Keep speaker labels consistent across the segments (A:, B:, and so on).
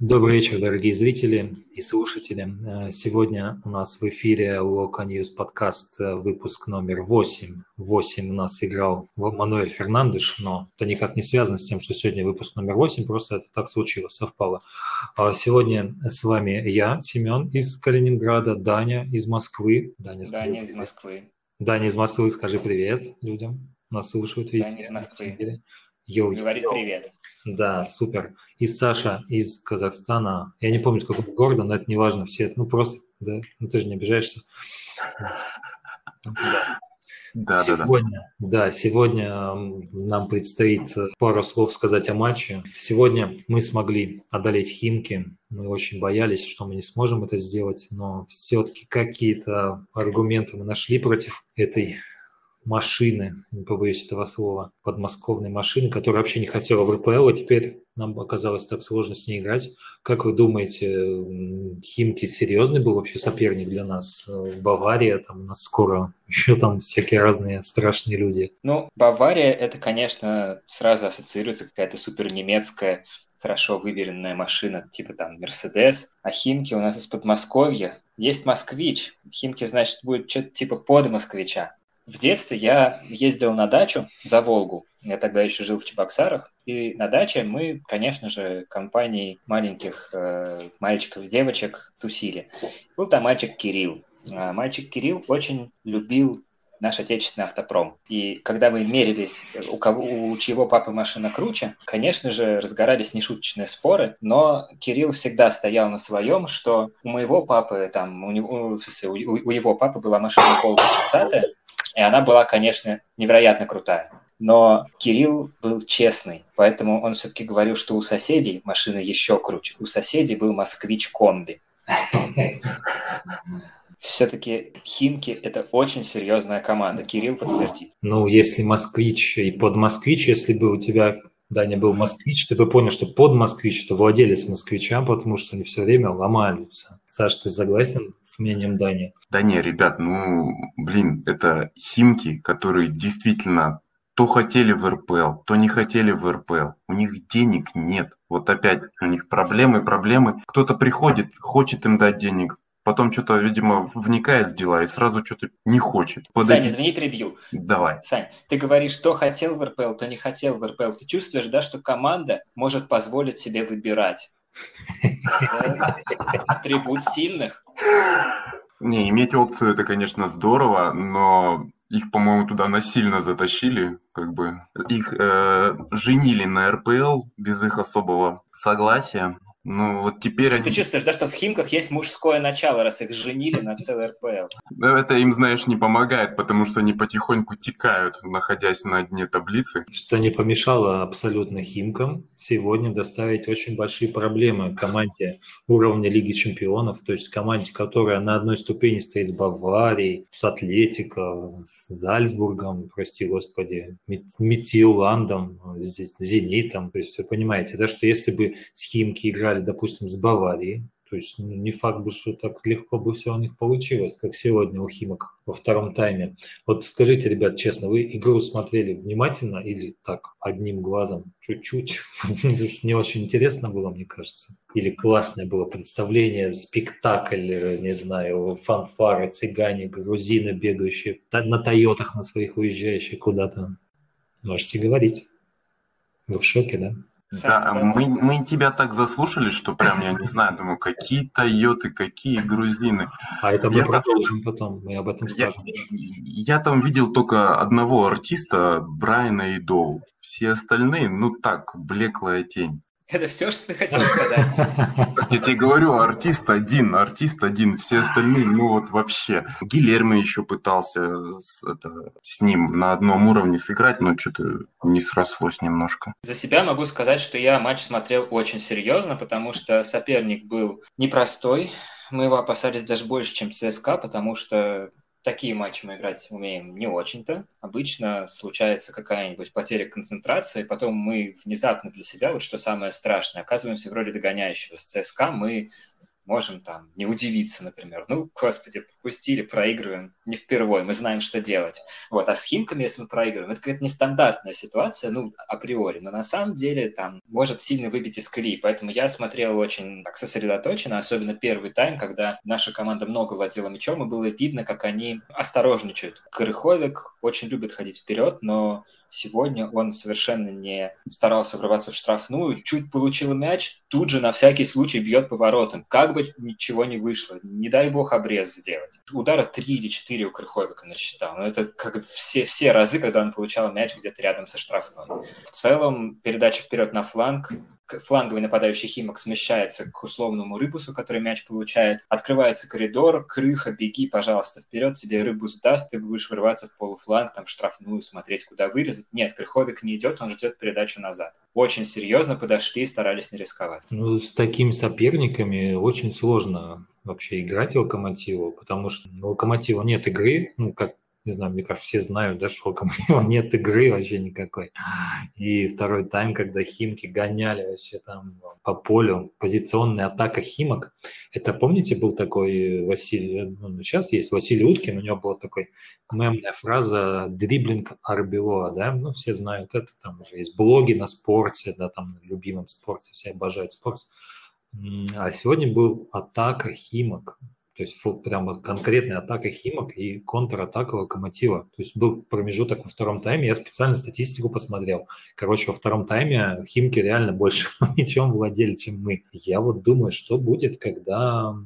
A: Добрый вечер, дорогие зрители и слушатели. Э, сегодня у нас в эфире Local News подкаст э, выпуск номер 8. 8 у нас играл Мануэль Фернандеш, но это никак не связано с тем, что сегодня выпуск номер 8, просто это так случилось, совпало. А сегодня с вами я, Семен из Калининграда, Даня из Москвы.
B: Даня, Даня из Москвы.
A: Даня из Москвы, скажи привет людям. Нас слушают везде.
B: Даня из Москвы. Йоу, Говорит йоу. привет.
A: Да, супер. И Саша из Казахстана. Я не помню, с какого города, но это не важно. Все, ну просто, да, ну ты же не обижаешься. Да. Да, сегодня, да, да. да, сегодня нам предстоит пару слов сказать о матче. Сегодня мы смогли одолеть Химки. Мы очень боялись, что мы не сможем это сделать, но все-таки какие-то аргументы мы нашли против этой машины, не побоюсь этого слова, подмосковной машины, которая вообще не хотела в РПЛ, а теперь нам оказалось так сложно с ней играть. Как вы думаете, Химки серьезный был вообще соперник для нас? Бавария, там у нас скоро еще там всякие разные страшные люди.
B: Ну, Бавария, это, конечно, сразу ассоциируется какая-то супер немецкая хорошо выверенная машина, типа там Мерседес, а Химки у нас из Подмосковья. Есть Москвич. Химки, значит, будет что-то типа под Москвича. В детстве я ездил на дачу за Волгу. Я тогда еще жил в Чебоксарах. И на даче мы, конечно же, компанией маленьких э, мальчиков и девочек тусили. Был там мальчик Кирилл. А мальчик Кирилл очень любил наш отечественный автопром. И когда мы мерились, у, кого, у чьего папы машина круче, конечно же, разгорались нешуточные споры, но Кирилл всегда стоял на своем, что у моего папы, там, у, него, у, у его папы была машина Волга 30 и она была, конечно, невероятно крутая. Но Кирилл был честный, поэтому он все-таки говорил, что у соседей машина еще круче. У соседей был москвич комби. Все-таки Химки – это очень серьезная команда. Кирилл подтвердит.
A: Ну, если москвич и под москвич, если бы у тебя Даня был москвич, ты бы понял, что под москвич – это владелец москвича, потому что они все время ломаются. Саш, ты согласен с мнением Дани?
C: Да не, ребят, ну, блин, это химки, которые действительно то хотели в РПЛ, то не хотели в РПЛ. У них денег нет. Вот опять у них проблемы, проблемы. Кто-то приходит, хочет им дать денег, потом что-то, видимо, вникает в дела и сразу что-то не хочет.
B: Под Сань, извини, перебью.
C: Давай.
B: Сань, ты говоришь, что хотел в РПЛ, то не хотел в РПЛ. Ты чувствуешь, да, что команда может позволить себе выбирать? Атрибут сильных.
C: Не, иметь опцию это, конечно, здорово, но их, по-моему, туда насильно затащили, как бы их э, женили на РПЛ без их особого согласия. Ну, вот теперь
B: они... Ты чувствуешь, да, что в Химках есть мужское начало, раз их женили на целый РПЛ?
C: Это им, знаешь, не помогает, потому что они потихоньку текают, находясь на дне таблицы.
A: Что не помешало абсолютно Химкам сегодня доставить очень большие проблемы команде уровня Лиги Чемпионов, то есть команде, которая на одной ступени стоит с Баварией, с Атлетико, с Зальцбургом, прости господи, Метиоландом, Зенитом. То есть вы понимаете, да, что если бы с Химки играли играли, допустим, с Баварией, то есть ну, не факт бы, что так легко бы все у них получилось, как сегодня у Химок во втором тайме. Вот скажите, ребят, честно, вы игру смотрели внимательно или так, одним глазом, чуть-чуть? Не очень интересно было, мне кажется. Или классное было представление, спектакль, не знаю, фанфары, цыгане, грузины, бегающие на Тойотах на своих уезжающие куда-то. Можете говорить. Вы в шоке, да?
C: Да, мы, мы тебя так заслушали, что прям, я не знаю, думаю, какие тойоты, какие грузины.
A: А это мы я продолжим там, потом, мы об этом скажем.
C: Я, я там видел только одного артиста, Брайана и Доу. Все остальные, ну так, блеклая тень.
B: Это все, что ты хотел сказать?
C: Я тебе говорю, артист один, артист один, все остальные, ну вот вообще. Гильермо еще пытался с, это, с ним на одном уровне сыграть, но что-то не срослось немножко.
B: За себя могу сказать, что я матч смотрел очень серьезно, потому что соперник был непростой. Мы его опасались даже больше, чем ЦСКА, потому что такие матчи мы играть умеем не очень-то. Обычно случается какая-нибудь потеря концентрации, потом мы внезапно для себя, вот что самое страшное, оказываемся в роли догоняющего. С ЦСКА мы можем там не удивиться, например. Ну, господи, пропустили, проигрываем, не впервой, мы знаем, что делать. Вот, а с Химками, если мы проигрываем, это какая-то нестандартная ситуация, ну, априори, но на самом деле там может сильно выбить из колеи, поэтому я смотрел очень так сосредоточенно, особенно первый тайм, когда наша команда много владела мячом, и было видно, как они осторожничают. Крыховик очень любит ходить вперед, но Сегодня он совершенно не старался врываться в штрафную, чуть получил мяч, тут же на всякий случай бьет поворотом. Как бы ничего не вышло, не дай бог обрез сделать. Удара три или четыре у Крыховика насчитал. Но это как все, все разы, когда он получал мяч где-то рядом со штрафной. В целом, передача вперед на фланг фланговый нападающий Химок смещается к условному Рыбусу, который мяч получает. Открывается коридор, крыха, беги, пожалуйста, вперед, тебе Рыбус даст, ты будешь вырываться в полуфланг, там штрафную, смотреть, куда вырезать. Нет, Крыховик не идет, он ждет передачу назад. Очень серьезно подошли и старались не рисковать.
A: Ну, с такими соперниками очень сложно вообще играть Локомотиву, потому что у Локомотива нет игры, ну, как не знаю, мне кажется, все знают, да, что у нет игры вообще никакой. И второй тайм, когда Химки гоняли вообще там по полю, позиционная атака Химок. Это, помните, был такой Василий, ну, сейчас есть Василий Уткин, у него была такой мемная фраза «дриблинг Арбелоа», да, ну, все знают это, там уже есть блоги на спорте, да, там, на любимом спорте, все обожают спорт. А сегодня был атака Химок, то есть прямо конкретная атака Химок и контратака Локомотива. То есть был промежуток во втором тайме, я специально статистику посмотрел. Короче, во втором тайме Химки реально больше ничем владели, чем мы. Я вот думаю, что будет, когда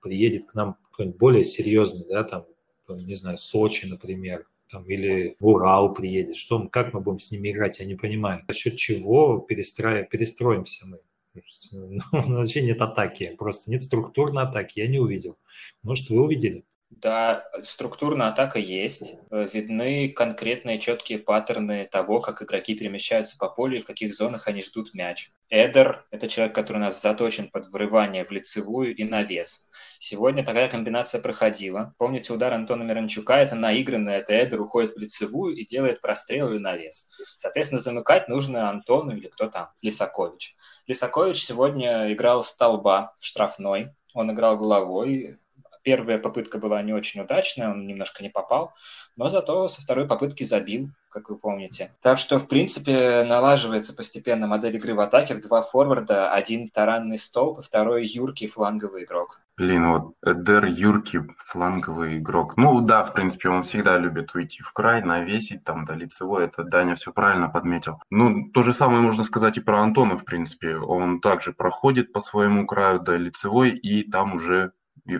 A: приедет к нам кто-нибудь более серьезный, да, там, не знаю, Сочи, например, там, или Урал приедет, что, как мы будем с ними играть, я не понимаю. За счет чего перестроя, перестроимся мы? Ну, вообще нет атаки, просто нет структурной атаки, я не увидел. Может, вы увидели?
B: Да, структурная атака есть. Э, видны конкретные четкие паттерны того, как игроки перемещаются по полю и в каких зонах они ждут мяч. Эдер – это человек, который у нас заточен под врывание в лицевую и навес. Сегодня такая комбинация проходила. Помните удар Антона Миранчука? Это наигранно, это Эдер уходит в лицевую и делает прострел или навес. Соответственно, замыкать нужно Антону или кто там, Лисакович. Лисакович сегодня играл столба штрафной, он играл головой, Первая попытка была не очень удачная, он немножко не попал, но зато со второй попытки забил, как вы помните. Так что, в принципе, налаживается постепенно модель игры в атаке в два форварда, один таранный столб, второй юркий фланговый игрок.
C: Блин, вот Эдер Юрки, фланговый игрок. Ну да, в принципе, он всегда любит уйти в край, навесить там до лицевой. Это Даня все правильно подметил. Ну, то же самое можно сказать и про Антона, в принципе. Он также проходит по своему краю до лицевой и там уже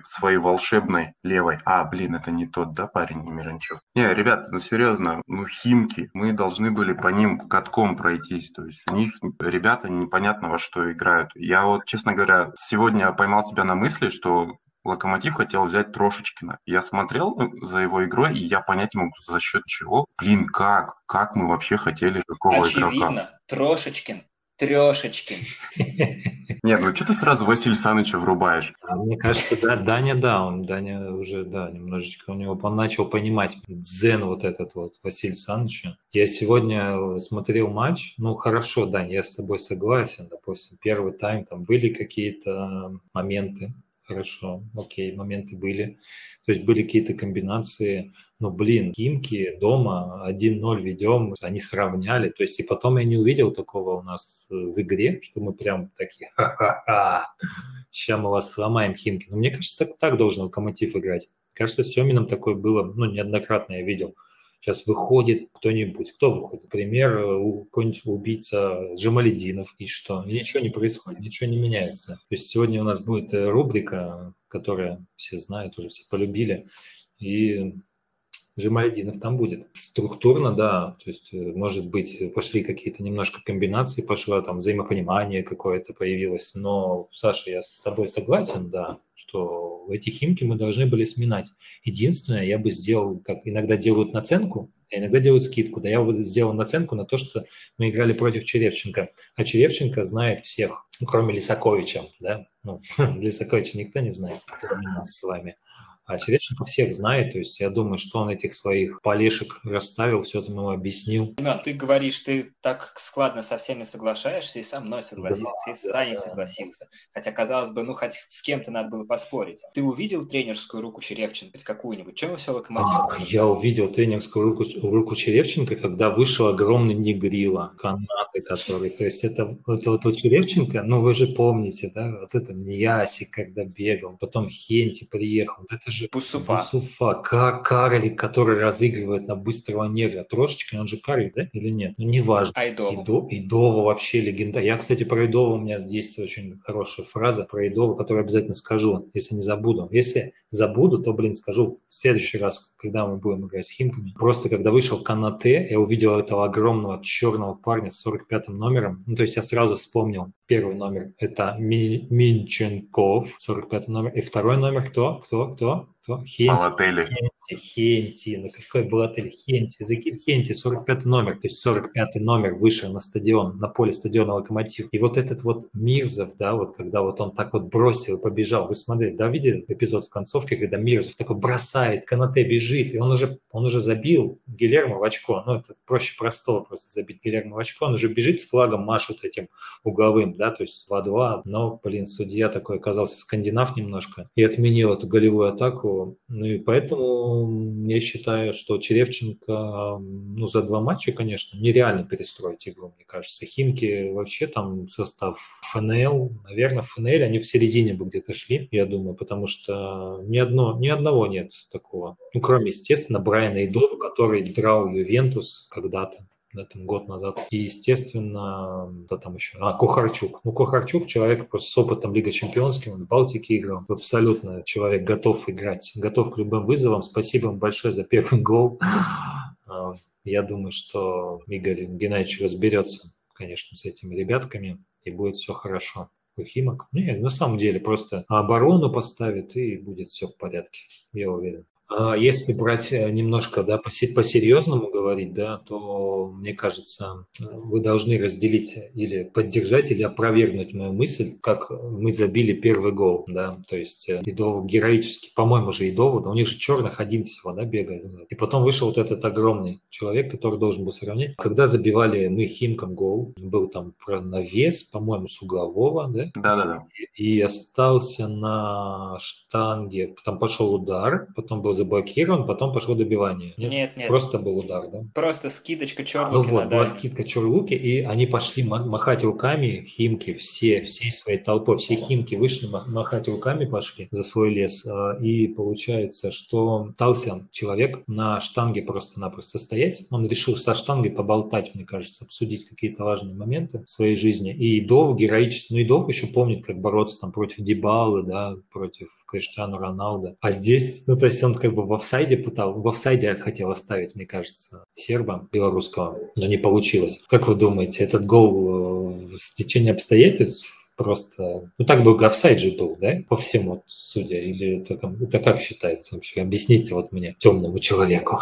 C: своей волшебной левой. А, блин, это не тот, да, парень, не Миранчук? Не, ребят, ну серьезно, ну Химки, мы должны были по ним катком пройтись. То есть у них ребята непонятно во что играют. Я вот, честно говоря, сегодня поймал себя на мысли, что Локомотив хотел взять Трошечкина. Я смотрел ну, за его игрой, и я понять не могу, за счет чего. Блин, как? Как мы вообще хотели такого
B: Очевидно, игрока? Трошечкин Трешечкин.
C: Нет, ну что ты сразу Василия Саныча врубаешь?
A: А мне кажется, да, Даня, да, он, Даня уже, да, немножечко у него, он начал понимать дзен вот этот вот Василий Саныча. Я сегодня смотрел матч, ну хорошо, Даня, я с тобой согласен, допустим, первый тайм, там были какие-то моменты, хорошо, окей, моменты были. То есть были какие-то комбинации, но, блин, Химки дома 1-0 ведем, они сравняли. То есть и потом я не увидел такого у нас э, в игре, что мы прям такие, ха-ха-ха, сейчас мы вас сломаем, Химки. Но мне кажется, так, так должен Локомотив играть. Кажется, с Семином такое было, ну, неоднократно я видел. Сейчас выходит кто-нибудь. Кто выходит? Например, какой-нибудь убийца Джамалединов. И что? И ничего не происходит, ничего не меняется. То есть сегодня у нас будет э, рубрика, которая все знают, уже все полюбили. И Джамальдинов там будет. Структурно, да, то есть, э, может быть, пошли какие-то немножко комбинации, пошло там взаимопонимание какое-то появилось, но, Саша, я с тобой согласен, да, что эти химки мы должны были сминать. Единственное, я бы сделал, как иногда делают наценку, а иногда делают скидку. Да, я бы сделал наценку на то, что мы играли против Черевченко, а Черевченко знает всех, ну, кроме Лисаковича, да, ну, Лисаковича никто не знает, кроме нас с вами. А Череченко всех знает, то есть я думаю, что он этих своих полешек расставил, все это ему объяснил.
B: Иван, ты говоришь, ты так складно со всеми соглашаешься, и со мной согласился, да, и с Саней да. согласился. Хотя, казалось бы, ну, хоть с кем-то надо было поспорить. Ты увидел тренерскую руку Черевченко какую-нибудь? Чем все локомотив?
A: А, я увидел тренерскую руку, руку Черевченко, когда вышел огромный негрила, канаты который, то есть это, это вот у Черевченко, ну, вы же помните, да, вот это Ньясик, когда бегал, потом Хенти приехал, это же
B: Бусуфа.
A: Бусуфа, карлик, который разыгрывает на быстрого негра. Трошечки, он же карлик, да, или нет? Ну, неважно.
B: А Идова?
A: Идо, Идова вообще легенда. Я, кстати, про Идову у меня есть очень хорошая фраза про Идову, которую обязательно скажу, если не забуду. Если забуду, то, блин, скажу в следующий раз, когда мы будем играть с Химками. Просто когда вышел Канате, я увидел этого огромного черного парня с 45-м номером. Ну, то есть я сразу вспомнил первый номер. Это Минченков, 45 номер. И второй номер кто? Кто? Кто? out.
C: Хенти.
A: Хенти, Хенти. Ну какой был отель? Хенти. Закид Хенти, 45 номер. То есть 45 номер вышел на стадион, на поле стадиона Локомотив. И вот этот вот Мирзов, да, вот когда вот он так вот бросил и побежал. Вы смотрели, да, видели эпизод в концовке, когда Мирзов такой бросает, Канате бежит, и он уже, он уже забил Гилермо в очко. Ну, это проще простого просто забить Гилермо в очко. Он уже бежит с флагом, машет этим угловым, да, то есть 2-2. Но, блин, судья такой оказался скандинав немножко и отменил эту голевую атаку ну и поэтому я считаю, что Черевченко ну, за два матча, конечно, нереально перестроить игру, мне кажется. Химки вообще там состав ФНЛ, наверное, ФНЛ, они в середине бы где-то шли, я думаю, потому что ни, одно, ни одного нет такого. Ну, кроме, естественно, Брайана Идова, который драл Ювентус когда-то да, там год назад. И, естественно, кто там еще? А, Кухарчук. Ну, Кухарчук человек просто с опытом Лига Чемпионским, он в Балтике играл. Абсолютно человек готов играть, готов к любым вызовам. Спасибо вам большое за первый гол. А, я думаю, что Игорь Геннадьевич разберется, конечно, с этими ребятками, и будет все хорошо. Химок. Нет, на самом деле просто оборону поставит, и будет все в порядке, я уверен. А если брать э, немножко да, по-серьезному говорить, да, то, мне кажется, вы должны разделить или поддержать, или опровергнуть мою мысль, как мы забили первый гол. Да, то есть э, Идову героически, по-моему же Идову, да, у них же черных один всего да, бегает. И потом вышел вот этот огромный человек, который должен был сравнять. Когда забивали мы Химкам гол, был там про навес, по-моему, с углового, да?
C: Да-да-да.
A: И, и остался на штанге, там пошел удар, потом был заблокирован, потом пошло добивание.
B: Нет, нет. нет.
A: Просто был удар, да?
B: Просто скидочка Чорлуки.
A: Ну вот, была скидка Чорлуки, и они пошли махать руками, химки, все, всей своей толпой, все химки вышли махать руками, пошли за свой лес. А, и получается, что остался человек на штанге просто-напросто стоять. Он решил со штангой поболтать, мне кажется, обсудить какие-то важные моменты в своей жизни. И Идов героически, ну Идов еще помнит, как бороться там против Дебалы, да, против Криштиану Роналда. А здесь, ну то есть он как бы в офсайде пытал, в офсайде хотел оставить, мне кажется, серба белорусского, но не получилось. Как вы думаете, этот гол э, в течение обстоятельств просто... Ну, так бы офсайд же был, да, по всему, судя? Или это, это как считается вообще? Объясните вот мне, темному человеку.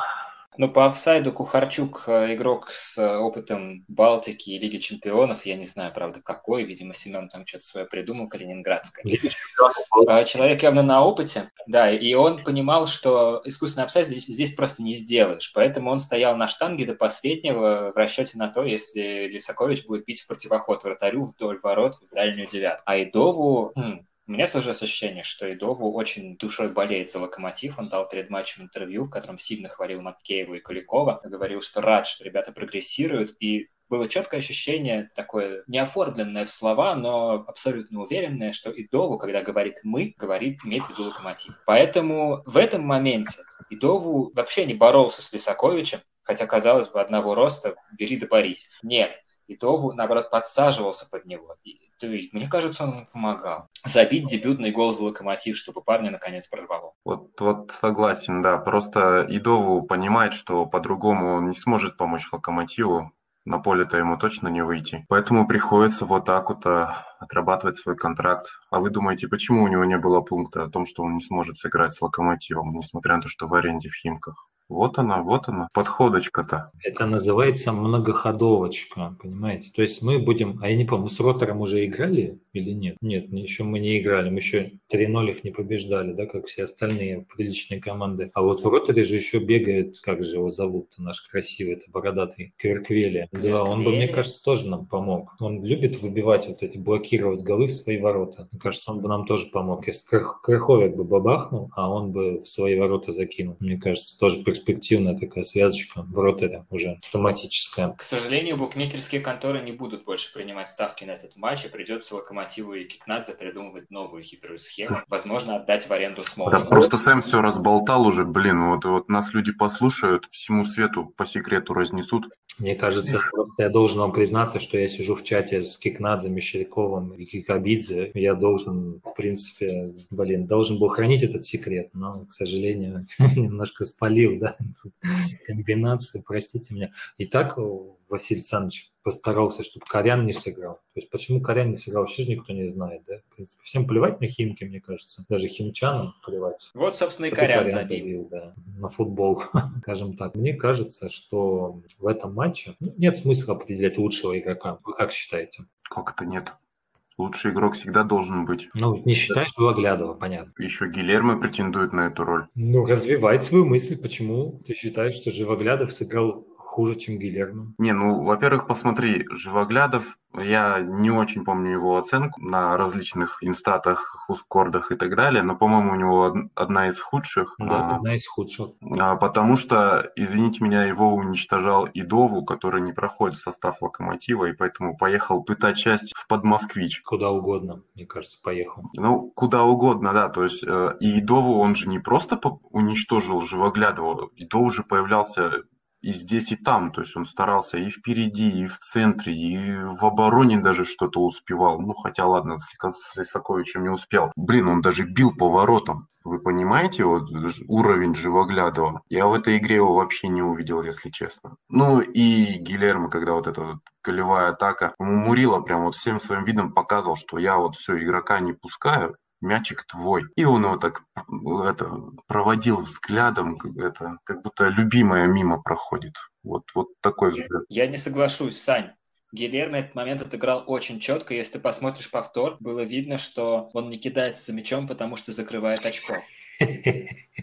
B: Ну, по офсайду Кухарчук э, игрок с э, опытом Балтики и Лиги Чемпионов. Я не знаю, правда, какой. Видимо, Семен там что-то свое придумал, Калининградское. А, человек явно на опыте, да, и он понимал, что искусственный офсайд здесь, здесь просто не сделаешь. Поэтому он стоял на штанге до последнего в расчете на то, если Лисакович будет бить в противоход вратарю вдоль ворот в дальнюю девятку. А Идову, меня сложилось ощущение, что Идову очень душой болеет за локомотив. Он дал перед матчем интервью, в котором сильно хвалил Маткеева и Куликова. Говорил, что рад, что ребята прогрессируют. И было четкое ощущение, такое неоформленное в слова, но абсолютно уверенное, что Идову, когда говорит «мы», говорит, имеет в виду локомотив. Поэтому в этом моменте Идову вообще не боролся с Лисаковичем, хотя, казалось бы, одного роста, бери да борись. Нет, и Дову, наоборот, подсаживался под него. И, то есть, мне кажется, он ему помогал. Забить дебютный гол за локомотив, чтобы парня наконец прорвало.
C: Вот, вот согласен, да. Просто Идову понимает, что по-другому он не сможет помочь локомотиву. На поле-то ему точно не выйти. Поэтому приходится вот так вот а, отрабатывать свой контракт. А вы думаете, почему у него не было пункта о том, что он не сможет сыграть с локомотивом, несмотря на то, что в аренде в Химках? Вот она, вот она, подходочка-то.
A: Это называется многоходовочка, понимаете? То есть мы будем, а я не помню, мы с Ротором уже играли или нет? Нет, еще мы не играли, мы еще 3-0 их не побеждали, да, как все остальные приличные команды. А вот в Роторе же еще бегает, как же его зовут наш красивый, это бородатый, Кверквели. Да, он бы, мне кажется, тоже нам помог. Он любит выбивать вот эти, блокировать голы в свои ворота. Мне кажется, он бы нам тоже помог. Если Краховик бы бабахнул, а он бы в свои ворота закинул. Мне кажется, тоже перспективная такая связочка в роторе уже автоматическая.
B: К сожалению, букмекерские конторы не будут больше принимать ставки на этот матч, и придется Локомотиву и Кикнадзе придумывать новую хитрую схему. Возможно, отдать в аренду Смолс.
C: Да просто Сэм все разболтал уже, блин, вот, вот нас люди послушают, всему свету по секрету разнесут.
A: Мне кажется, просто я должен вам признаться, что я сижу в чате с Кикнадзе, Мещеряковым и Кикабидзе. Я должен, в принципе, блин, должен был хранить этот секрет, но, к сожалению, немножко спалил, да, комбинации, простите меня. Итак, Василий Александрович постарался, чтобы Корян не сыграл. То есть почему Корян не сыграл, вообще никто не знает, да? В принципе, всем плевать на Химки, мне кажется. Даже химчанам плевать.
B: Вот, собственно, и Корян, Корян забил. забил
A: да, на футбол, скажем так. Мне кажется, что в этом матче ну, нет смысла определять лучшего игрока. Вы как считаете?
C: Как это нет? Лучший игрок всегда должен быть.
A: Ну, не считаешь Белоглядова, понятно.
C: Еще Гилермо претендует на эту роль.
A: Ну, развивай свою мысль, почему ты считаешь, что Живоглядов сыграл хуже, чем Гилермо?
C: Не, ну, во-первых, посмотри, Живоглядов я не очень помню его оценку на различных инстатах, хускордах и так далее, но, по-моему, у него одна из худших.
A: Да, а, одна из худших.
C: А, потому что, извините меня, его уничтожал Идову, который не проходит в состав Локомотива, и поэтому поехал пытать часть в Подмосквич.
A: Куда угодно, мне кажется, поехал.
C: Ну, куда угодно, да. То есть э, и Идову он же не просто уничтожил Живоглядова, Идов уже появлялся и здесь, и там. То есть он старался и впереди, и в центре, и в обороне даже что-то успевал. Ну, хотя, ладно, с Лисаковичем не успел. Блин, он даже бил по воротам. Вы понимаете вот уровень Живоглядова? Я в этой игре его вообще не увидел, если честно. Ну и Гилермо, когда вот эта вот колевая атака, Мурила прям вот всем своим видом показывал, что я вот все, игрока не пускаю, мячик твой. И он его так это, проводил взглядом, это, как будто любимая мимо проходит. Вот, вот такой взгляд.
B: Я не соглашусь, Сань. Гильермо этот момент отыграл очень четко. Если ты посмотришь повтор, было видно, что он не кидается за мячом, потому что закрывает очко.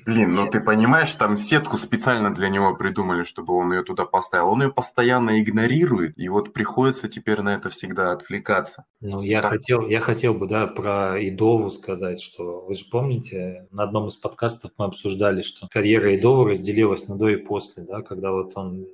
C: Блин, ну ты понимаешь, там сетку специально для него придумали, чтобы он ее туда поставил. Он ее постоянно игнорирует, и вот приходится теперь на это всегда отвлекаться.
A: Ну, я так. хотел, я хотел бы, да, про Идову сказать, что вы же помните, на одном из подкастов мы обсуждали, что карьера Идова разделилась на до и после, да, когда вот он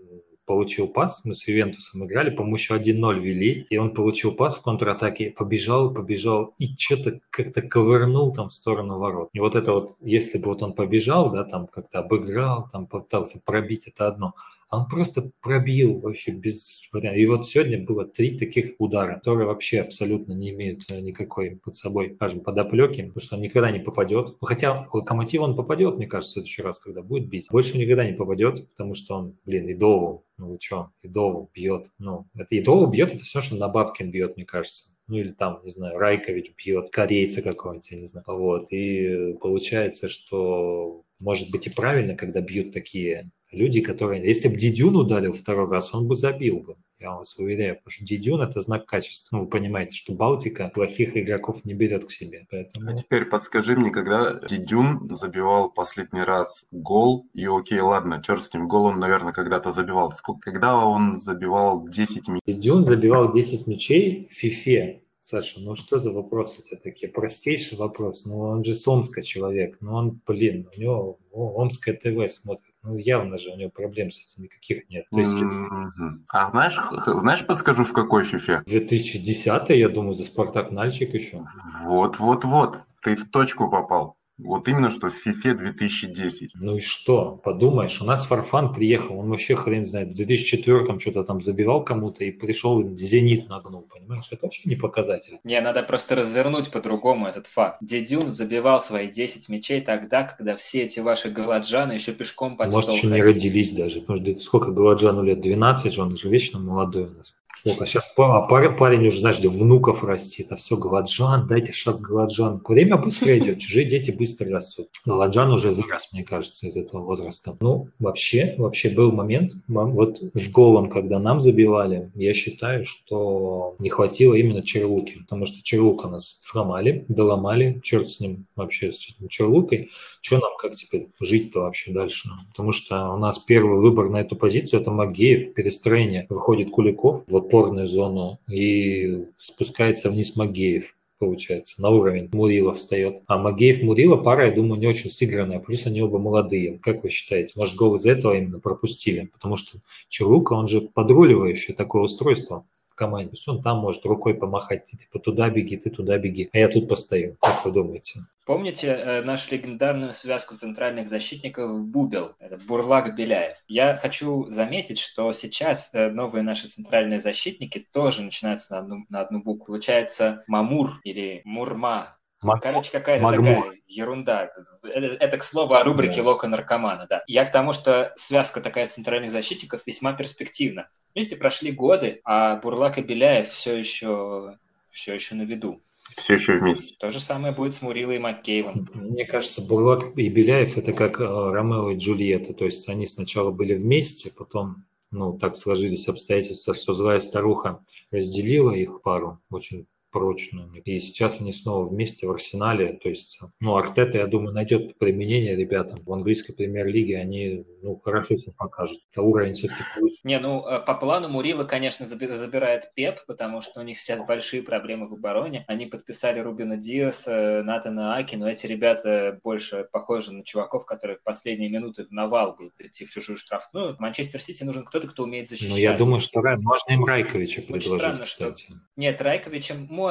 A: получил пас, мы с Ювентусом играли, по-моему, еще 1-0 вели, и он получил пас в контратаке, побежал, побежал, и что-то как-то ковырнул там в сторону ворот. И вот это вот, если бы вот он побежал, да, там как-то обыграл, там пытался пробить, это одно. Он просто пробил вообще без вариантов. И вот сегодня было три таких удара, которые вообще абсолютно не имеют э, никакой под собой, скажем, подоплеки, потому что он никогда не попадет. Ну, хотя Локомотив он попадет, мне кажется, в следующий раз, когда будет бить. Больше никогда не попадет, потому что он, блин, Идову, ну вы что, Идову бьет. Ну, это Идову бьет, это все, что на Бабкин бьет, мне кажется ну или там, не знаю, Райкович бьет корейца какого-нибудь, я не знаю. Вот, и получается, что может быть и правильно, когда бьют такие люди, которые... Если бы Дидюн ударил второй раз, он бы забил бы. Я вас уверяю, потому что Дидюн – это знак качества. Ну, вы понимаете, что Балтика плохих игроков не берет к себе. Поэтому...
C: А теперь подскажи мне, когда Дидюн забивал последний раз гол, и окей, ладно, черт с ним, гол он, наверное, когда-то забивал. Сколько, когда он забивал 10 мячей?
A: Дидюн забивал 10 мячей в ФИФЕ. Саша, ну что за вопросы у тебя такие? Простейший вопрос. Ну он же с Омска человек. Ну он, блин, у него Омское ТВ смотрит. Ну явно же у него проблем с этим никаких нет. То есть,
C: mm-hmm. А знаешь, знаешь, подскажу, в какой фифе?
A: 2010 я думаю, за Спартак Нальчик еще.
C: Вот-вот-вот, ты в точку попал. Вот именно что в FIFA 2010.
A: Ну и что? Подумаешь, у нас Фарфан приехал, он вообще хрен знает, в 2004 что-то там забивал кому-то и пришел Зенит нагнул, понимаешь? Это вообще не показатель.
B: Не, надо просто развернуть по-другому этот факт. Дедюн забивал свои 10 мячей тогда, когда все эти ваши галаджаны еще пешком под
A: Может, еще не родились даже, потому что сколько галаджану лет? 12 же, он же вечно молодой у нас. Сколько? Сейчас а парень, уже, знаешь, внуков растит, а все, Галаджан, дайте шанс Галаджан. Время быстро идет, чужие дети быстро растут. Галаджан уже вырос, мне кажется, из этого возраста. Ну, вообще, вообще был момент, вот с голом, когда нам забивали, я считаю, что не хватило именно Черлуки, потому что Черлука нас сломали, доломали, черт с ним вообще, с Черлукой. Что нам как теперь жить-то вообще дальше? Потому что у нас первый выбор на эту позицию – это Магеев, перестроение. Выходит Куликов в опорную зону и спускается вниз Магеев получается, на уровень Мурила встает. А Магеев Мурила пара, я думаю, не очень сыгранная, плюс они оба молодые. Как вы считаете, может, гол из этого именно пропустили? Потому что Чарука, он же подруливающее такое устройство команде. То есть он там может рукой помахать, ты типа туда беги, ты туда беги, а я тут постою. Как вы думаете?
B: Помните э, нашу легендарную связку центральных защитников Бубел? Это Бурлак Беляев. Я хочу заметить, что сейчас э, новые наши центральные защитники тоже начинаются на одну, на одну букву. Получается Мамур или Мурма. Маг... Короче, какая-то Магмур. такая ерунда. Это, это, к слову, о рубрике да. Лока наркомана, да. Я к тому, что связка такая центральных защитников весьма перспективна. Видите, прошли годы, а Бурлак и Беляев все еще, все еще на виду.
C: Все еще вместе.
B: То же самое будет с Мурилой и Маккеевым.
A: Мне кажется, Бурлак и Беляев это как э, Ромео и Джульетта. То есть они сначала были вместе, потом ну, так сложились обстоятельства, что злая старуха разделила их пару очень прочную. И сейчас они снова вместе в арсенале. То есть, ну, Артета, я думаю, найдет применение ребятам. В английской премьер-лиге они, ну, хорошо себя покажут. Это уровень все-таки
B: выше. Не, ну, э, по плану Мурила, конечно, забирает Пеп, потому что у них сейчас большие проблемы в обороне. Они подписали Рубина Диаса, Натана Аки, но эти ребята больше похожи на чуваков, которые в последние минуты на вал будут идти в чужую штрафную. Манчестер Сити нужен кто-то, кто умеет защищать. Ну,
A: я думаю, что можно им Райковича предложить, Очень странно,
B: кстати. Что... Нет, Райковича можно.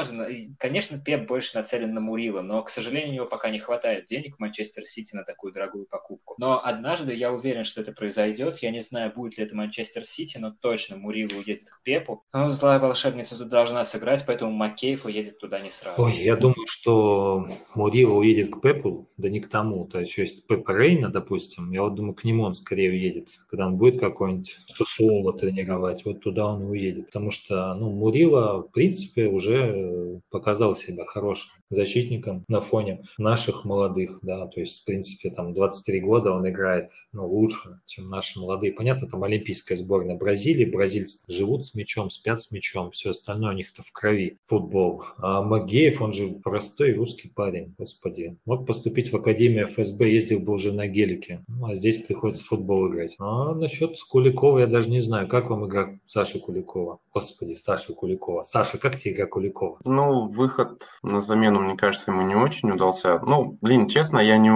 B: Конечно, Пеп больше нацелен на Мурила, но, к сожалению, у него пока не хватает денег в Манчестер Сити на такую дорогую покупку. Но однажды я уверен, что это произойдет. Я не знаю, будет ли это Манчестер Сити, но точно Мурила уедет к Пепу. Но злая волшебница тут должна сыграть, поэтому Маккейф уедет туда не сразу.
A: Ой, я думаю, что Мурила уедет к Пепу, да не к тому. То есть, есть Пепа Рейна, допустим, я вот думаю, к нему он скорее уедет, когда он будет какой-нибудь Сусуола тренировать, вот туда он уедет. Потому что, ну, Мурила, в принципе, уже показал себя хорошим защитником на фоне наших молодых, да, то есть, в принципе, там 23 года он играет, ну, лучше, чем наши молодые. Понятно, там олимпийская сборная Бразилии, бразильцы живут с мячом, спят с мячом, все остальное у них это в крови, футбол. А Магеев, он же простой русский парень, господи. Мог поступить в Академию ФСБ, ездил бы уже на гелике, ну, а здесь приходится футбол играть. А насчет Куликова я даже не знаю, как вам игра Саши Куликова? Господи, Саша Куликова. Саша, как тебе игра Куликова?
C: Ну, выход на замену, мне кажется, ему не очень удался. Ну, блин, честно, я не,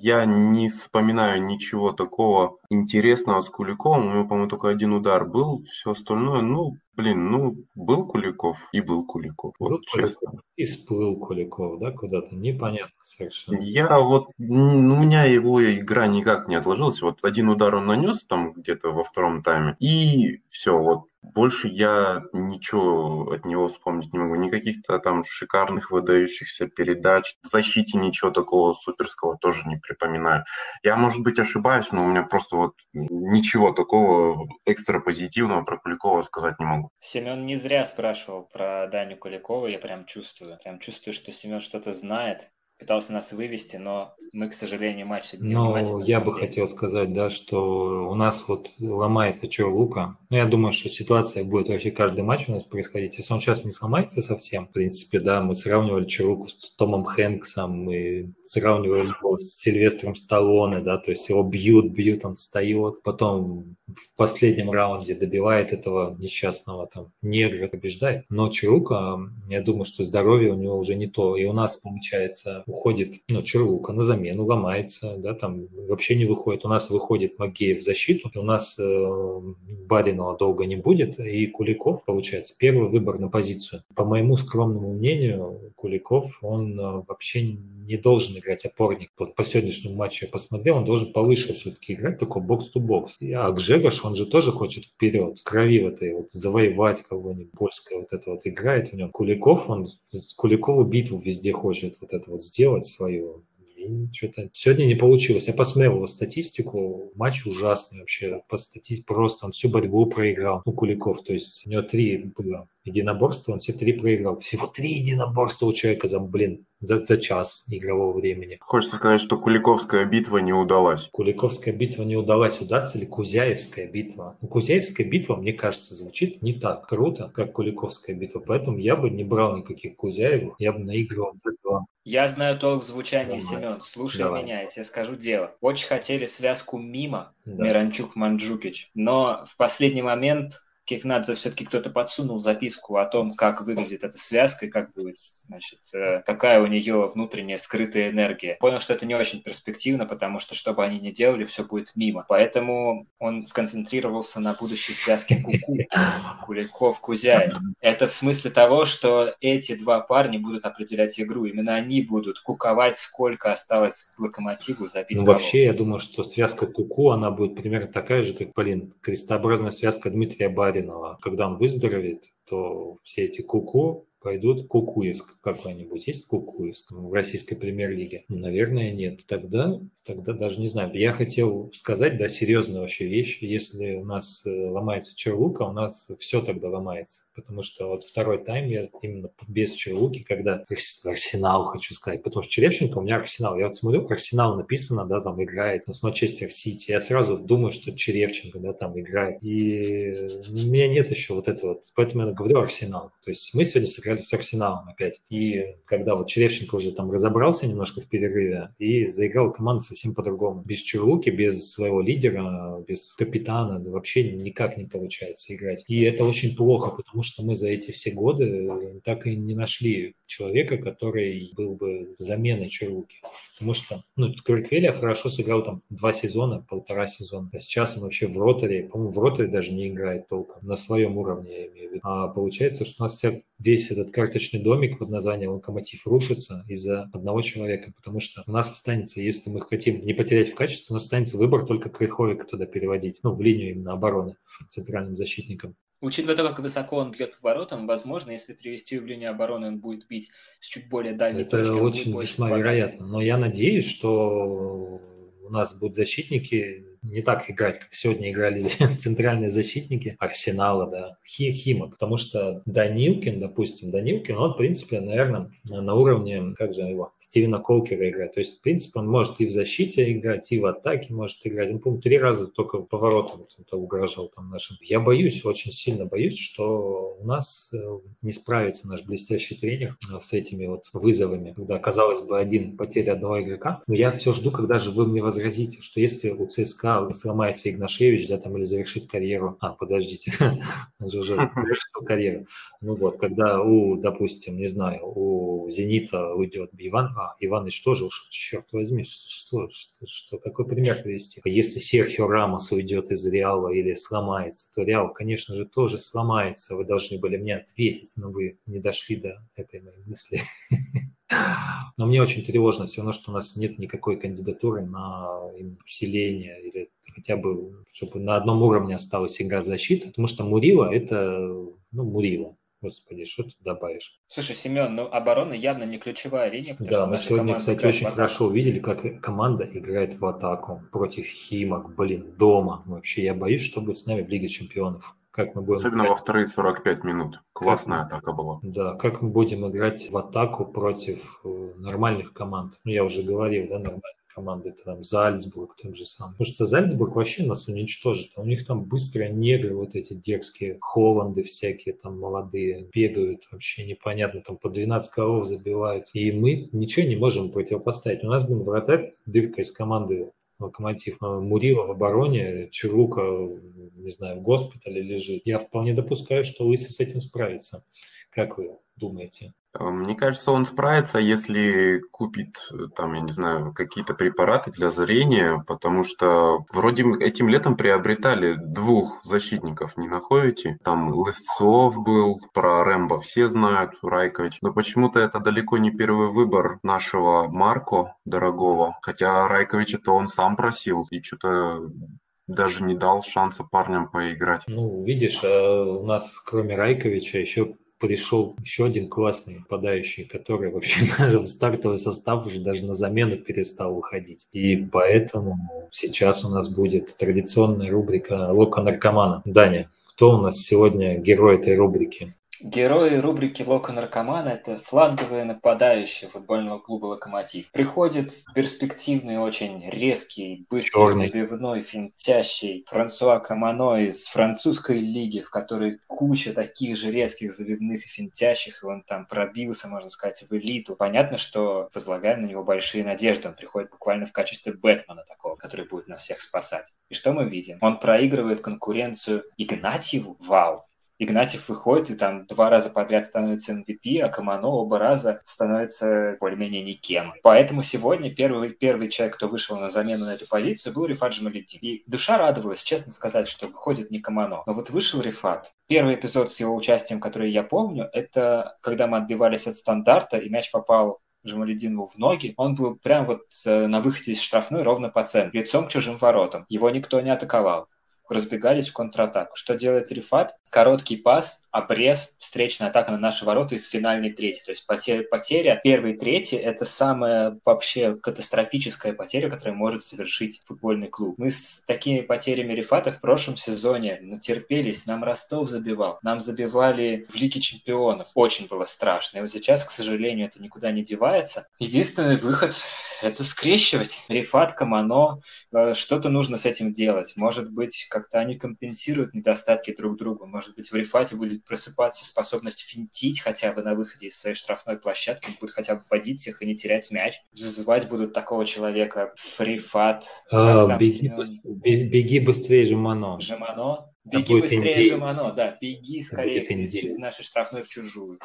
C: я не вспоминаю ничего такого интересного с Куликовым. У него, по-моему, только один удар был. Все остальное, ну, Блин, ну, был Куликов и был Куликов, вот был честно. Куликов.
A: И сплыл Куликов, да, куда-то, непонятно совершенно.
C: Я вот, у меня его игра никак не отложилась, вот один удар он нанес там где-то во втором тайме, и все, вот больше я ничего от него вспомнить не могу. Никаких-то там шикарных выдающихся передач. В защите ничего такого суперского тоже не припоминаю. Я, может быть, ошибаюсь, но у меня просто вот ничего такого экстра позитивного про Куликова сказать не могу.
B: Семен не зря спрашивал про Даню Куликова. Я прям чувствую. Прям чувствую, что Семен что-то знает пытался нас вывести, но мы, к сожалению, матч сегодня
A: Ну, я бы хотел сказать, да, что у нас вот ломается Чо Лука. Ну, я думаю, что ситуация будет вообще каждый матч у нас происходить. Если он сейчас не сломается совсем, в принципе, да, мы сравнивали Чаруку с Томом Хэнксом, мы сравнивали его с Сильвестром Сталлоне, да, то есть его бьют, бьют, он встает, потом в последнем раунде добивает этого несчастного там негра, побеждает. Но Чарука, я думаю, что здоровье у него уже не то. И у нас, получается, уходит ну, Черлука на замену, ломается, да, там вообще не выходит. У нас выходит Магеев в защиту, у нас э, Баринова долго не будет, и Куликов, получается, первый выбор на позицию. По моему скромному мнению, Куликов, он э, вообще не должен играть опорник. Вот по сегодняшнему матчу я посмотрел, он должен повыше все-таки играть, такой бокс-то-бокс. А Гжегош, он же тоже хочет вперед, крови в этой вот, завоевать кого-нибудь, польское вот это вот играет в нем. Куликов, он Куликову битву везде хочет вот это вот сделать свою. И что-то сегодня не получилось. Я посмотрел его статистику, матч ужасный вообще, по статистике просто он всю борьбу проиграл, ну, Куликов, то есть у него три было единоборства, он все три проиграл. Всего три единоборства у человека за, блин, за, за час игрового времени.
C: Хочется сказать, что Куликовская битва не удалась.
A: Куликовская битва не удалась. Удастся ли Кузяевская битва? Ну, Кузяевская битва, мне кажется, звучит не так круто, как Куликовская битва. Поэтому я бы не брал никаких Кузяевых. Я бы наигрывал этого
B: я знаю толк в звучании, Семен. Слушай Давай. меня, я тебе скажу дело. Очень хотели связку мимо да. Миранчук-Манджукич, но в последний момент Кикнадзе все-таки кто-то подсунул записку о том, как выглядит эта связка и как будет, значит, э, какая у нее внутренняя скрытая энергия. Понял, что это не очень перспективно, потому что, что бы они ни делали, все будет мимо. Поэтому он сконцентрировался на будущей связке Куку, Куликов-Кузяев. Это в смысле того, что эти два парня будут определять игру. Именно они будут куковать, сколько осталось Локомотиву забить
A: ну, Вообще, я думаю, что связка Куку, она будет примерно такая же, как, блин, крестообразная связка Дмитрия Барина Баринова. Когда он выздоровеет, то все эти куку пойдут Кукуевск какой-нибудь. Есть Кукуевск в российской премьер-лиге? Наверное, нет. Тогда, тогда даже не знаю. Я хотел сказать, да, серьезную вообще вещь. Если у нас э, ломается Черлука, у нас все тогда ломается. Потому что вот второй тайм я именно без Черлуки, когда Арсенал, хочу сказать. Потому что Черевченко у меня Арсенал. Я вот смотрю, Арсенал написано, да, там играет ну, с Манчестер Сити. Я сразу думаю, что Черевченко, да, там играет. И у меня нет еще вот этого. Поэтому я говорю Арсенал. То есть мы сегодня сыграли с Арсеналом опять. И когда вот Черевченко уже там разобрался немножко в перерыве, и заиграла команда совсем по-другому. Без Черлуки, без своего лидера, без капитана вообще никак не получается играть. И это очень плохо, потому что мы за эти все годы так и не нашли человека, который был бы заменой Черлуки. Потому что, ну, Кверквеля хорошо сыграл там два сезона, полтора сезона. А сейчас он вообще в роторе, по-моему, в роторе даже не играет толком. На своем уровне, я имею в виду. А получается, что у нас вся, весь этот карточный домик под названием «Локомотив» рушится из-за одного человека. Потому что у нас останется, если мы хотим не потерять в качестве, у нас останется выбор только Крыховика туда переводить. Ну, в линию именно обороны центральным защитником.
B: Учитывая то, как высоко он бьет по воротам, возможно, если привести в линию обороны, он будет бить с чуть более дальней
A: Это точки. Это очень весьма вероятно. Но я надеюсь, что у нас будут защитники не так играть, как сегодня играли центральные защитники Арсенала, да, Химок, потому что Данилкин, допустим, Данилкин, он, в принципе, наверное, на уровне, как же его, Стивена Колкера играет. То есть, в принципе, он может и в защите играть, и в атаке может играть. Он, по-моему, три раза только поворотом угрожал там нашим. Я боюсь, очень сильно боюсь, что у нас э, не справится наш блестящий тренер э, с этими вот вызовами, когда, казалось бы, один потеря одного игрока. Но я все жду, когда же вы мне возразите, что если у ЦСКА сломается Игнашевич, да, там, или завершит карьеру. А, подождите, он же уже завершил карьеру. Ну вот, когда у, допустим, не знаю, у Зенита уйдет Иван, а, Иванович тоже ушел, черт возьми, что, что, что, какой пример привести? Если Серхио Рамос уйдет из Реала или сломается, то Реал, конечно же, тоже сломается. Вы должны были мне ответить, но вы не дошли до этой моей мысли. Но мне очень тревожно все равно, что у нас нет никакой кандидатуры на усиление или хотя бы, чтобы на одном уровне осталась игра защиты, потому что Мурила – это, ну, Мурила. Господи, что ты добавишь?
B: Слушай, Семен, ну оборона явно не ключевая линия.
A: Да, мы сегодня, кстати, очень хорошо увидели, как команда играет в атаку против Химок, блин, дома. Вообще, я боюсь, что будет с нами в Лиге Чемпионов как мы будем
C: Особенно играть. во вторые 45 минут. Классная как, атака была.
A: Да, как мы будем играть в атаку против э, нормальных команд. Ну, я уже говорил, да, нормальные команды, это там Зальцбург тот же самый. Потому что Зальцбург вообще нас уничтожит. А у них там быстрые негры, вот эти дерзкие Холланды всякие там молодые, бегают вообще непонятно, там по 12 коров забивают. И мы ничего не можем противопоставить. У нас, блин, вратарь, дырка из команды Локомотив. Мурила в обороне, Чарука, не знаю, в госпитале лежит. Я вполне допускаю, что Лысый с этим справится. Как вы думаете?
C: Э, мне кажется, он справится, если купит, э, там, я не знаю, какие-то препараты для зрения, потому что вроде этим летом приобретали двух защитников, не находите? Там Лысцов был, про Рэмбо все знают, Райкович. Но почему-то это далеко не первый выбор нашего Марко дорогого, хотя Райковича-то он сам просил, и что-то даже не дал шанса парням поиграть.
A: Ну, видишь, э, у нас кроме Райковича еще пришел еще один классный нападающий, который вообще даже в стартовый состав уже даже на замену перестал выходить. И поэтому сейчас у нас будет традиционная рубрика «Лока наркомана». Даня, кто у нас сегодня герой этой рубрики?
B: Герои рубрики «Лока наркомана» — это фланговые нападающие футбольного клуба «Локомотив». Приходит перспективный, очень резкий, быстрый, Черный. забивной, финтящий Франсуа Камано из французской лиги, в которой куча таких же резких, забивных и финтящих, и он там пробился, можно сказать, в элиту. Понятно, что возлагаем на него большие надежды. Он приходит буквально в качестве Бэтмена такого, который будет нас всех спасать. И что мы видим? Он проигрывает конкуренцию Игнатьеву. Вау! Игнатьев выходит и там два раза подряд становится MVP, а Камано оба раза становится более-менее никем. Поэтому сегодня первый, первый человек, кто вышел на замену на эту позицию, был Рифат Джамаледдин. И душа радовалась, честно сказать, что выходит не Камано. Но вот вышел Рифат. Первый эпизод с его участием, который я помню, это когда мы отбивались от стандарта, и мяч попал Джамалединову в ноги, он был прям вот э, на выходе из штрафной ровно по центру, лицом к чужим воротам. Его никто не атаковал разбегались в контратаку. Что делает Рифат? Короткий пас, обрез, встречная атака на наши ворота из финальной трети. То есть потеря, потеря первой трети – это самая вообще катастрофическая потеря, которая может совершить футбольный клуб. Мы с такими потерями Рифата в прошлом сезоне натерпелись. Нам Ростов забивал, нам забивали в Лиге чемпионов. Очень было страшно. И вот сейчас, к сожалению, это никуда не девается. Единственный выход – это скрещивать. Рифат, Камано, э, что-то нужно с этим делать. Может быть, как-то они компенсируют недостатки друг друга. Может быть, в Рифате будет просыпаться способность финтить хотя бы на выходе из своей штрафной площадки, он будет хотя бы подить их и не терять мяч. Звать будут такого человека Фрифат.
A: А, беги, быстрее, беги быстрее, Жемано.
B: Жемано? Беги быстрее, Жемано, да. Беги скорее из нашей штрафной в чужую.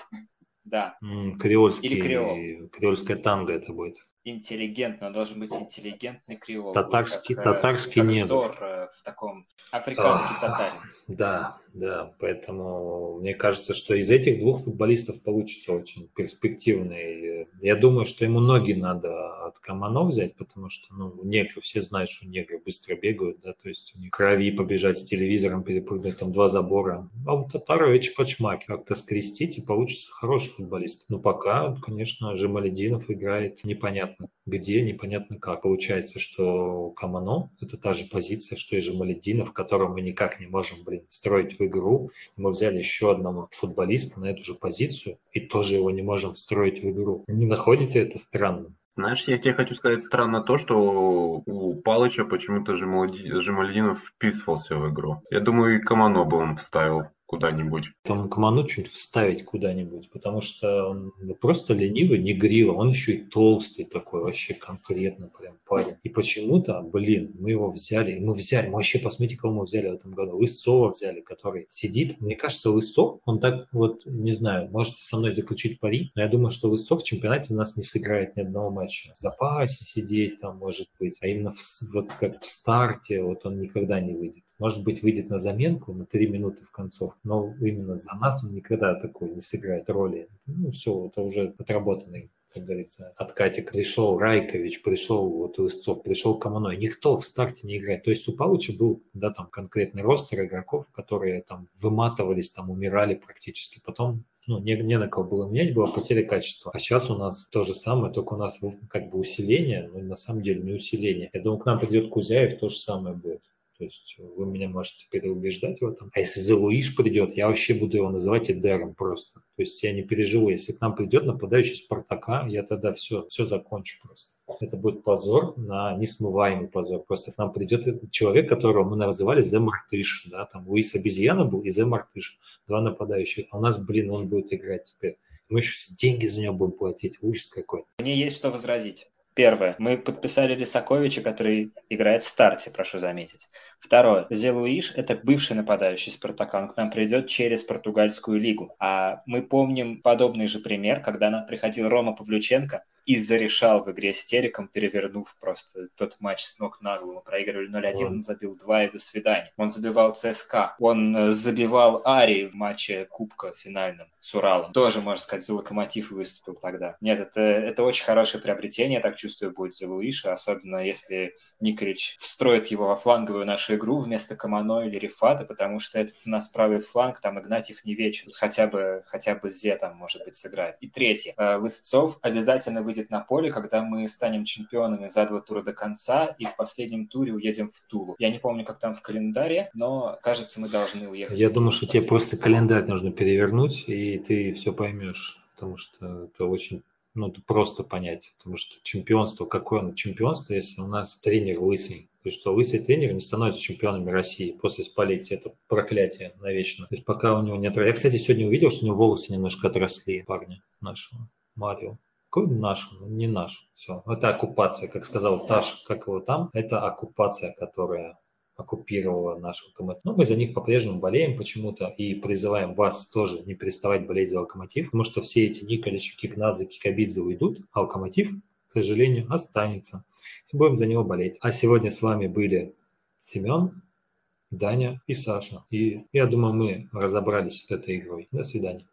B: Да.
A: Креольский, Или креол. Креольская танго это будет
B: интеллигентный, он должен быть интеллигентный креол.
A: Татарский, как, татарский как нет.
B: Зор э, в таком африканский а, татарин.
A: Да, да, поэтому мне кажется, что из этих двух футболистов получится очень перспективный. Я думаю, что ему ноги надо от Камано взять, потому что, ну, негры, все знают, что негры быстро бегают, да, то есть у них крови побежать с телевизором, перепрыгнуть там два забора. А у Татарович почмак как-то скрестить и получится хороший футболист. Но пока, конечно, Жемалединов играет непонятно где, непонятно как. Получается, что Камано – это та же позиция, что и Жемалединов, которого мы никак не можем, блин, строить в игру. Мы взяли еще одного футболиста на эту же позицию и тоже его не можем встроить в игру. Не находите это странным?
C: Знаешь, я тебе хочу сказать странно то, что у Палыча почему-то Жемальдинов вписывался в игру. Я думаю, и Камано бы он вставил куда-нибудь.
A: Там Каману чуть вставить куда-нибудь, потому что он просто ленивый, не грила, он еще и толстый такой, вообще конкретно прям парень. И почему-то, блин, мы его взяли, мы взяли, мы вообще посмотрите, кого мы взяли в этом году. Лысцова взяли, который сидит. Мне кажется, Лысцов, он так вот, не знаю, может со мной заключить пари, но я думаю, что Лысцов в чемпионате нас не сыграет ни одного матча. В запасе сидеть там может быть, а именно в, вот как в старте, вот он никогда не выйдет. Может быть, выйдет на заменку на 3 минуты в концов, но именно за нас он никогда такой не сыграет роли. Ну, все, это уже отработанный как говорится, откатик. Пришел Райкович, пришел вот Лысцов, пришел Каманой. Никто в старте не играет. То есть у Павловича был, да, там конкретный ростер игроков, которые там выматывались, там умирали практически. Потом ну, не, не на кого было менять, была потеря качества. А сейчас у нас то же самое, только у нас как бы усиление, но на самом деле не усиление. Я думаю, к нам придет Кузяев, то же самое будет. То есть вы меня можете переубеждать в этом. А если Зелуиш придет, я вообще буду его называть Эдером просто. То есть я не переживу. Если к нам придет нападающий Спартака, я тогда все, все закончу просто. Это будет позор на несмываемый позор. Просто к нам придет человек, которого мы называли Зе Мартыш. Да? Там Луис Обезьяна был и Зе Мартыш. Два нападающих. А у нас, блин, он будет играть теперь. Мы еще деньги за него будем платить. Ужас какой.
B: Мне есть что возразить. Первое. Мы подписали Лисаковича, который играет в старте, прошу заметить. Второе. Зелуиш – это бывший нападающий Спартака. Он к нам придет через португальскую лигу. А мы помним подобный же пример, когда нам приходил Рома Павлюченко, и зарешал в игре с Тереком, перевернув просто тот матч с ног на голову. Мы проигрывали 0-1, он забил 2 и до свидания. Он забивал ЦСКА. Он э, забивал Ари в матче Кубка финальном с Уралом. Тоже, можно сказать, за Локомотив выступил тогда. Нет, это, это очень хорошее приобретение, я так чувствую, будет за Луиша, особенно если Николич встроит его во фланговую нашу игру вместо Камано или Рифата, потому что это у нас правый фланг, там Игнатьев не вечен. Хотя бы, хотя бы Зе там, может быть, сыграет. И третье. Э, Лысцов обязательно выйдет на поле, когда мы станем чемпионами за два тура до конца и в последнем туре уедем в Тулу. Я не помню, как там в календаре, но, кажется, мы должны уехать.
A: Я думаю, что тебе просто календарь нужно перевернуть, и ты все поймешь, потому что это очень ну, просто понять, потому что чемпионство, какое оно чемпионство, если у нас тренер лысый, то есть что лысый тренер не становится чемпионами России после спалетия, это проклятие навечно. То есть пока у него нет... Я, кстати, сегодня увидел, что у него волосы немножко отросли, парня нашего, Марио. Какой наш? Не наш. Все. Это оккупация, как сказал Таш, как его там. Это оккупация, которая оккупировала наш локомотив. Но мы за них по-прежнему болеем почему-то и призываем вас тоже не переставать болеть за локомотив, потому что все эти Николичи, Кикнадзе, Кикабидзе уйдут, а локомотив, к сожалению, останется. И будем за него болеть. А сегодня с вами были Семен, Даня и Саша. И я думаю, мы разобрались с этой игрой. До свидания.